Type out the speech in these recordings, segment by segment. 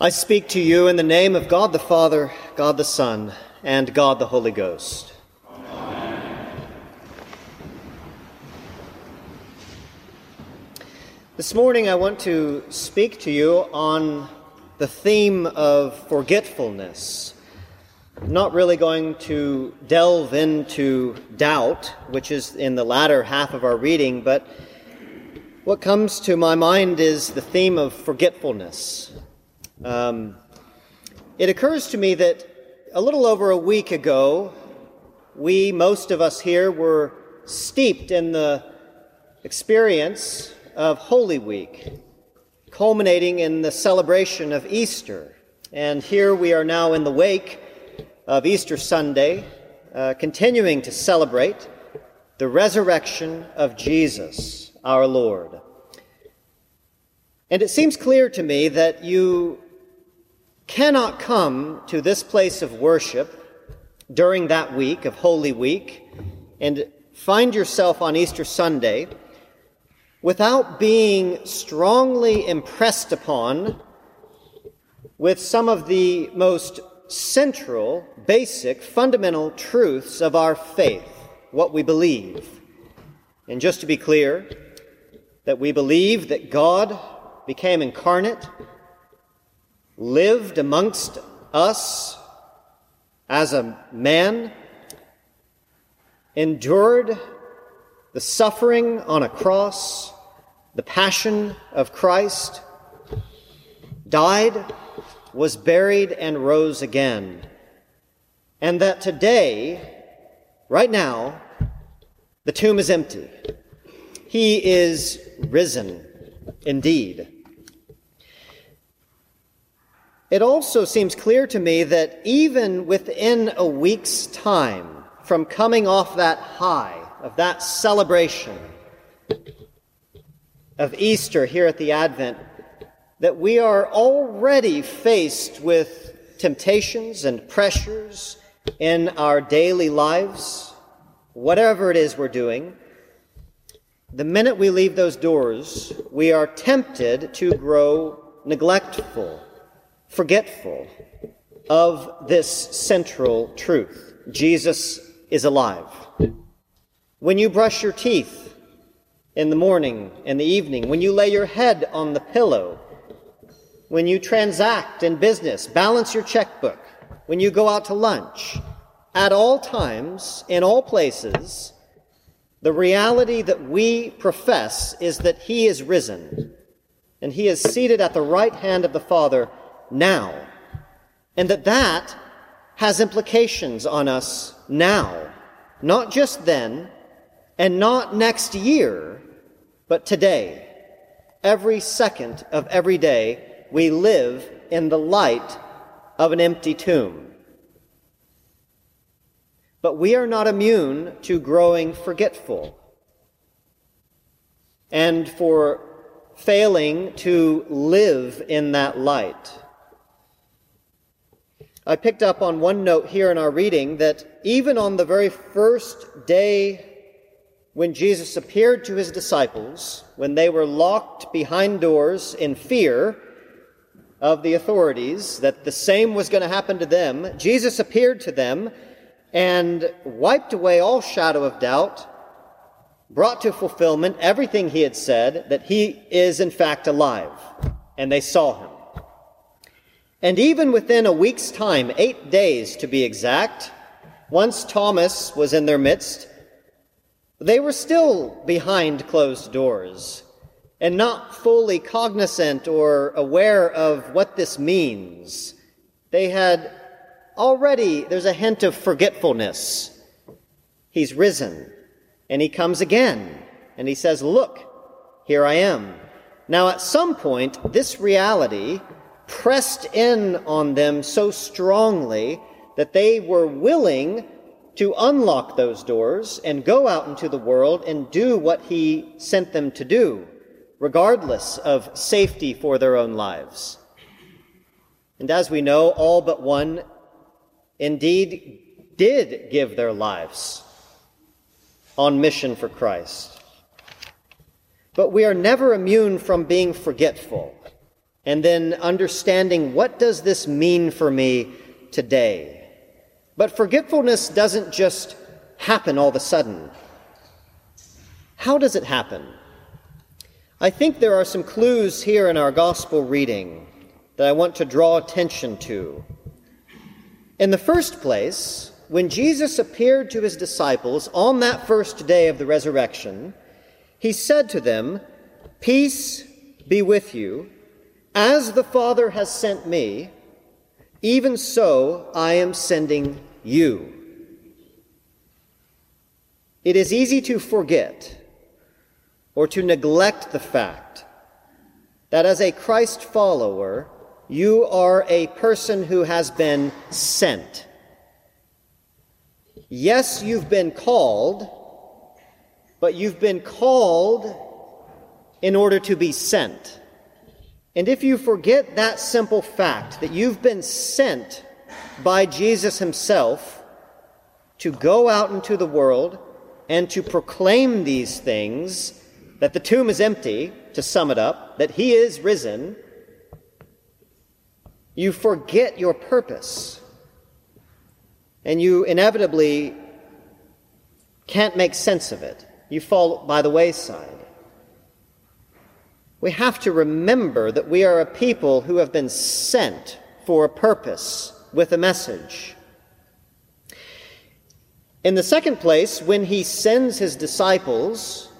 I speak to you in the name of God the Father, God the Son, and God the Holy Ghost. Amen. This morning I want to speak to you on the theme of forgetfulness. I'm not really going to delve into doubt, which is in the latter half of our reading, but what comes to my mind is the theme of forgetfulness. Um, it occurs to me that a little over a week ago, we, most of us here, were steeped in the experience of Holy Week, culminating in the celebration of Easter. And here we are now in the wake of Easter Sunday, uh, continuing to celebrate the resurrection of Jesus, our Lord. And it seems clear to me that you cannot come to this place of worship during that week of Holy Week and find yourself on Easter Sunday without being strongly impressed upon with some of the most central, basic, fundamental truths of our faith, what we believe. And just to be clear, that we believe that God became incarnate lived amongst us as a man, endured the suffering on a cross, the passion of Christ, died, was buried, and rose again. And that today, right now, the tomb is empty. He is risen indeed. It also seems clear to me that even within a week's time from coming off that high of that celebration of Easter here at the Advent, that we are already faced with temptations and pressures in our daily lives, whatever it is we're doing. The minute we leave those doors, we are tempted to grow neglectful forgetful of this central truth Jesus is alive. When you brush your teeth in the morning and the evening, when you lay your head on the pillow, when you transact in business, balance your checkbook, when you go out to lunch, at all times, in all places, the reality that we profess is that He is risen and He is seated at the right hand of the Father now. And that that has implications on us now, not just then and not next year, but today. Every second of every day, we live in the light of an empty tomb. But we are not immune to growing forgetful and for failing to live in that light. I picked up on one note here in our reading that even on the very first day when Jesus appeared to his disciples, when they were locked behind doors in fear of the authorities, that the same was going to happen to them, Jesus appeared to them and wiped away all shadow of doubt, brought to fulfillment everything he had said, that he is in fact alive. And they saw him. And even within a week's time, eight days to be exact, once Thomas was in their midst, they were still behind closed doors and not fully cognizant or aware of what this means. They had already, there's a hint of forgetfulness. He's risen and he comes again and he says, Look, here I am. Now, at some point, this reality pressed in on them so strongly that they were willing to unlock those doors and go out into the world and do what he sent them to do, regardless of safety for their own lives. And as we know, all but one indeed did give their lives on mission for Christ. But we are never immune from being forgetful and then understanding what does this mean for me today. But forgetfulness doesn't just happen all of a sudden. How does it happen? I think there are some clues here in our gospel reading that I want to draw attention to. In the first place, when Jesus appeared to his disciples on that first day of the resurrection, he said to them, Peace be with you. As the Father has sent me, even so I am sending you. It is easy to forget or to neglect the fact that as a Christ follower, you are a person who has been sent. Yes, you've been called, but you've been called in order to be sent. And if you forget that simple fact, that you've been sent by Jesus himself to go out into the world and to proclaim these things, that the tomb is empty, to sum it up, that he is risen, you forget your purpose. And you inevitably can't make sense of it. You fall by the wayside. We have to remember that we are a people who have been sent for a purpose with a message. In the second place, when he sends his disciples,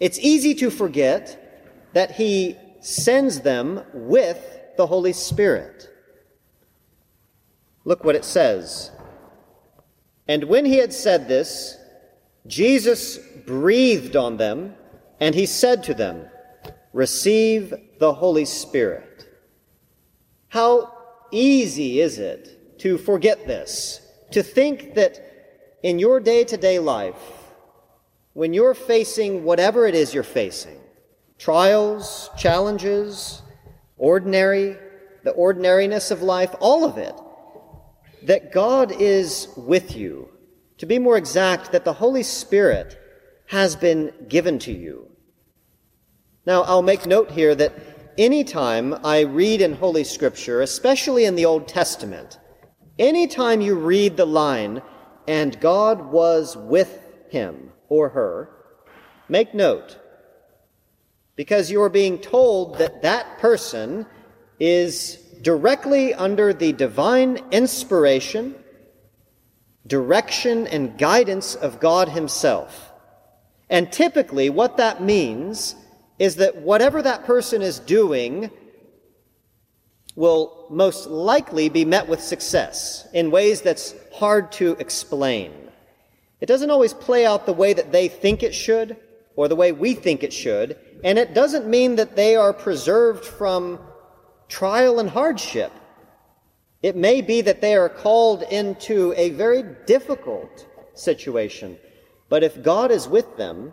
it's easy to forget that he sends them with the Holy Spirit. Look what it says. And when he had said this, Jesus breathed on them, and he said to them, receive the Holy Spirit. How easy is it to forget this, to think that in your day to day life, when you're facing whatever it is you're facing, trials, challenges, ordinary, the ordinariness of life, all of it, that God is with you. To be more exact, that the Holy Spirit has been given to you. Now, I'll make note here that anytime I read in Holy Scripture, especially in the Old Testament, anytime you read the line, and God was with him or her, make note. Because you are being told that that person is directly under the divine inspiration, direction, and guidance of God Himself. And typically, what that means is that whatever that person is doing will most likely be met with success in ways that's hard to explain. It doesn't always play out the way that they think it should or the way we think it should, and it doesn't mean that they are preserved from trial and hardship. It may be that they are called into a very difficult situation, but if God is with them,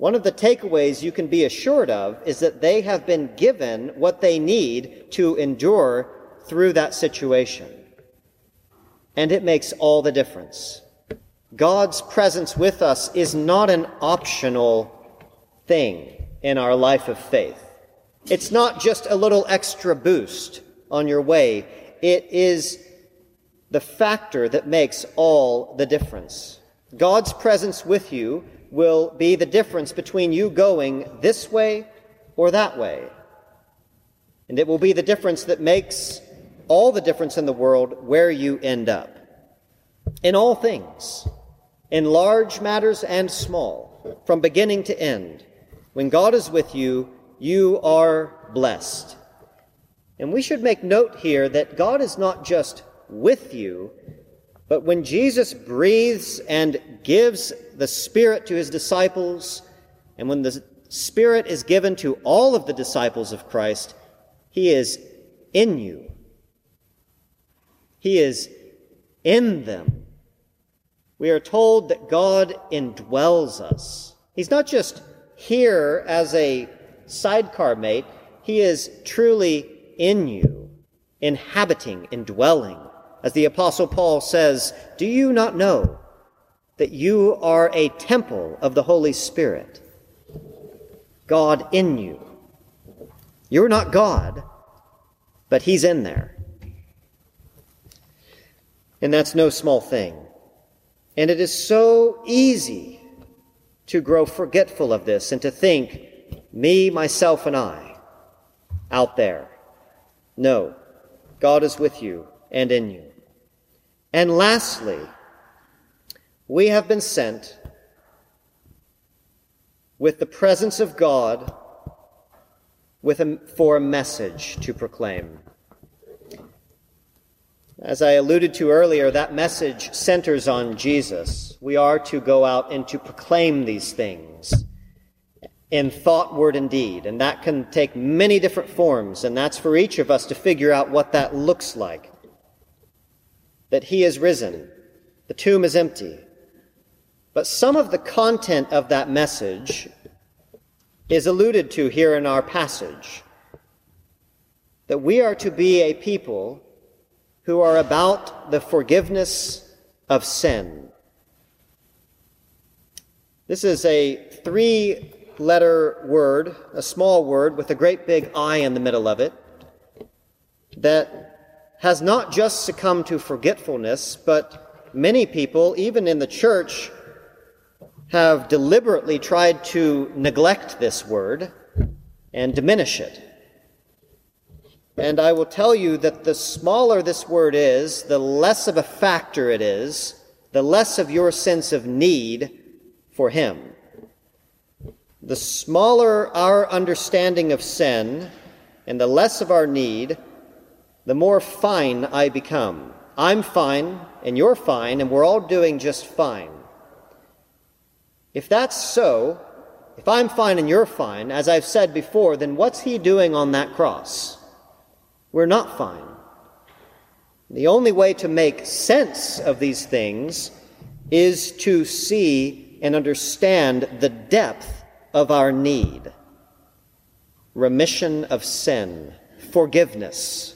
one of the takeaways you can be assured of is that they have been given what they need to endure through that situation. And it makes all the difference. God's presence with us is not an optional thing in our life of faith. It's not just a little extra boost on your way. It is the factor that makes all the difference. God's presence with you will be the difference between you going this way or that way. And it will be the difference that makes all the difference in the world where you end up. In all things, in large matters and small, from beginning to end, when God is with you, you are blessed. And we should make note here that God is not just with you, but when Jesus breathes and gives the Spirit to his disciples, and when the Spirit is given to all of the disciples of Christ, he is in you. He is in them. We are told that God indwells us. He's not just here as a sidecar mate, he is truly in you, inhabiting, indwelling. As the Apostle Paul says, Do you not know that you are a temple of the Holy Spirit? God in you. You're not God, but He's in there. And that's no small thing. And it is so easy to grow forgetful of this and to think, me, myself, and I, out there. No, God is with you and in you. And lastly, we have been sent with the presence of God with a, for a message to proclaim. As I alluded to earlier, that message centers on Jesus. We are to go out and to proclaim these things in thought, word, and deed. And that can take many different forms, and that's for each of us to figure out what that looks like. That he is risen, the tomb is empty. But some of the content of that message is alluded to here in our passage. That we are to be a people who are about the forgiveness of sin. This is a three letter word, a small word with a great big I in the middle of it, that has not just succumbed to forgetfulness, but many people, even in the church, have deliberately tried to neglect this word and diminish it. And I will tell you that the smaller this word is, the less of a factor it is, the less of your sense of need for Him. The smaller our understanding of sin and the less of our need, the more fine I become. I'm fine, and you're fine, and we're all doing just fine. If that's so, if I'm fine and you're fine, as I've said before, then what's he doing on that cross? We're not fine. The only way to make sense of these things is to see and understand the depth of our need remission of sin, forgiveness.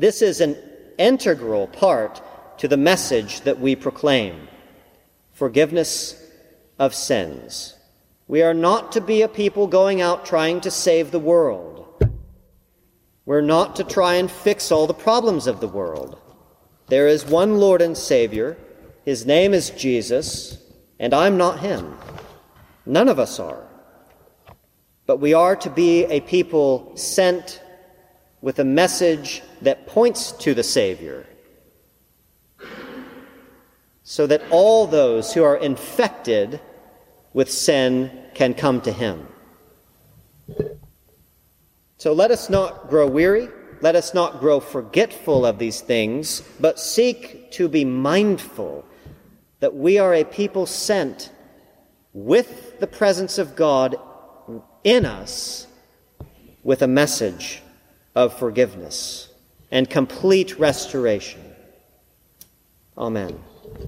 This is an integral part to the message that we proclaim forgiveness of sins. We are not to be a people going out trying to save the world. We're not to try and fix all the problems of the world. There is one Lord and Savior. His name is Jesus, and I'm not him. None of us are. But we are to be a people sent with a message that points to the Savior, so that all those who are infected with sin can come to Him. So let us not grow weary. Let us not grow forgetful of these things, but seek to be mindful that we are a people sent with the presence of God in us with a message of forgiveness and complete restoration. Amen.